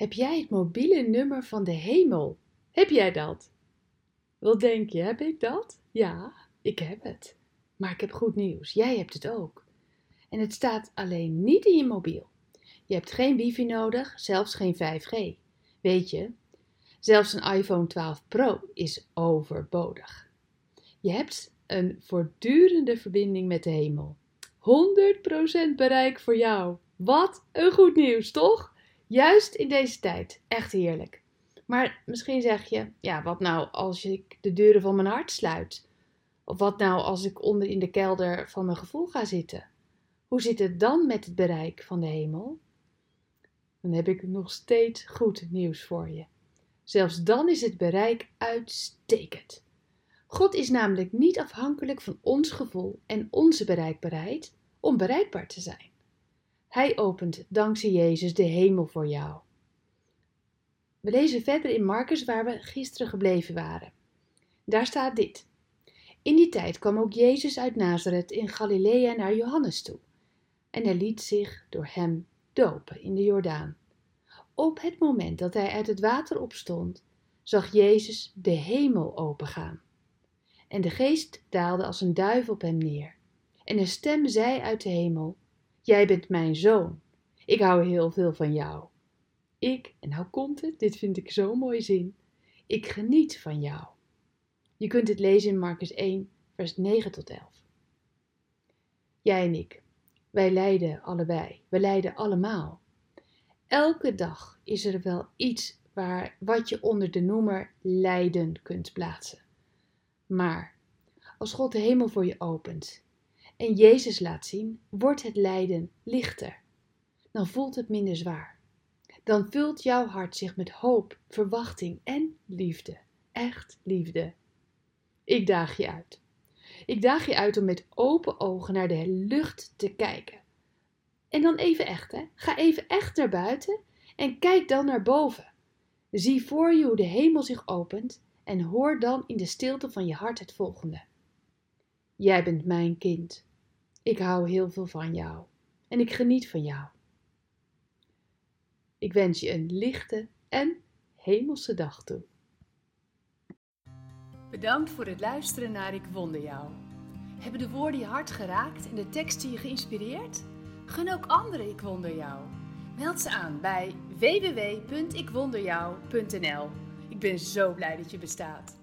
Heb jij het mobiele nummer van de hemel? Heb jij dat? Wat denk je, heb ik dat? Ja, ik heb het. Maar ik heb goed nieuws, jij hebt het ook. En het staat alleen niet in je mobiel. Je hebt geen wifi nodig, zelfs geen 5G. Weet je, zelfs een iPhone 12 Pro is overbodig. Je hebt een voortdurende verbinding met de hemel. 100% bereik voor jou. Wat een goed nieuws, toch? Juist in deze tijd. Echt heerlijk. Maar misschien zeg je, ja, wat nou als ik de deuren van mijn hart sluit? Of wat nou als ik onder in de kelder van mijn gevoel ga zitten? Hoe zit het dan met het bereik van de hemel? Dan heb ik nog steeds goed nieuws voor je. Zelfs dan is het bereik uitstekend. God is namelijk niet afhankelijk van ons gevoel en onze bereikbaarheid om bereikbaar te zijn. Hij opent dankzij Jezus de hemel voor jou. We lezen verder in Marcus waar we gisteren gebleven waren. Daar staat dit. In die tijd kwam ook Jezus uit Nazareth in Galilea naar Johannes toe. En hij liet zich door hem dopen in de Jordaan. Op het moment dat hij uit het water opstond, zag Jezus de hemel opengaan. En de geest daalde als een duif op hem neer. En een stem zei uit de hemel: Jij bent mijn zoon. Ik hou heel veel van jou. Ik, en nou komt het, dit vind ik zo'n mooie zin. Ik geniet van jou. Je kunt het lezen in Marcus 1, vers 9 tot 11. Jij en ik, wij lijden allebei. We lijden allemaal. Elke dag is er wel iets waar, wat je onder de noemer lijden kunt plaatsen. Maar als God de hemel voor je opent en Jezus laat zien, wordt het lijden lichter. Dan voelt het minder zwaar. Dan vult jouw hart zich met hoop, verwachting en liefde. Echt liefde. Ik daag je uit. Ik daag je uit om met open ogen naar de lucht te kijken. En dan even echt, hè? Ga even echt naar buiten en kijk dan naar boven. Zie voor je hoe de hemel zich opent en hoor dan in de stilte van je hart het volgende. Jij bent mijn kind. Ik hou heel veel van jou en ik geniet van jou. Ik wens je een lichte en hemelse dag toe. Bedankt voor het luisteren naar Ik Wonder Jou. Hebben de woorden je hart geraakt en de teksten je geïnspireerd? Gun ook anderen Ik Wonder Jou. Meld ze aan bij www.ikwonderjou.nl. Ik ben zo blij dat je bestaat.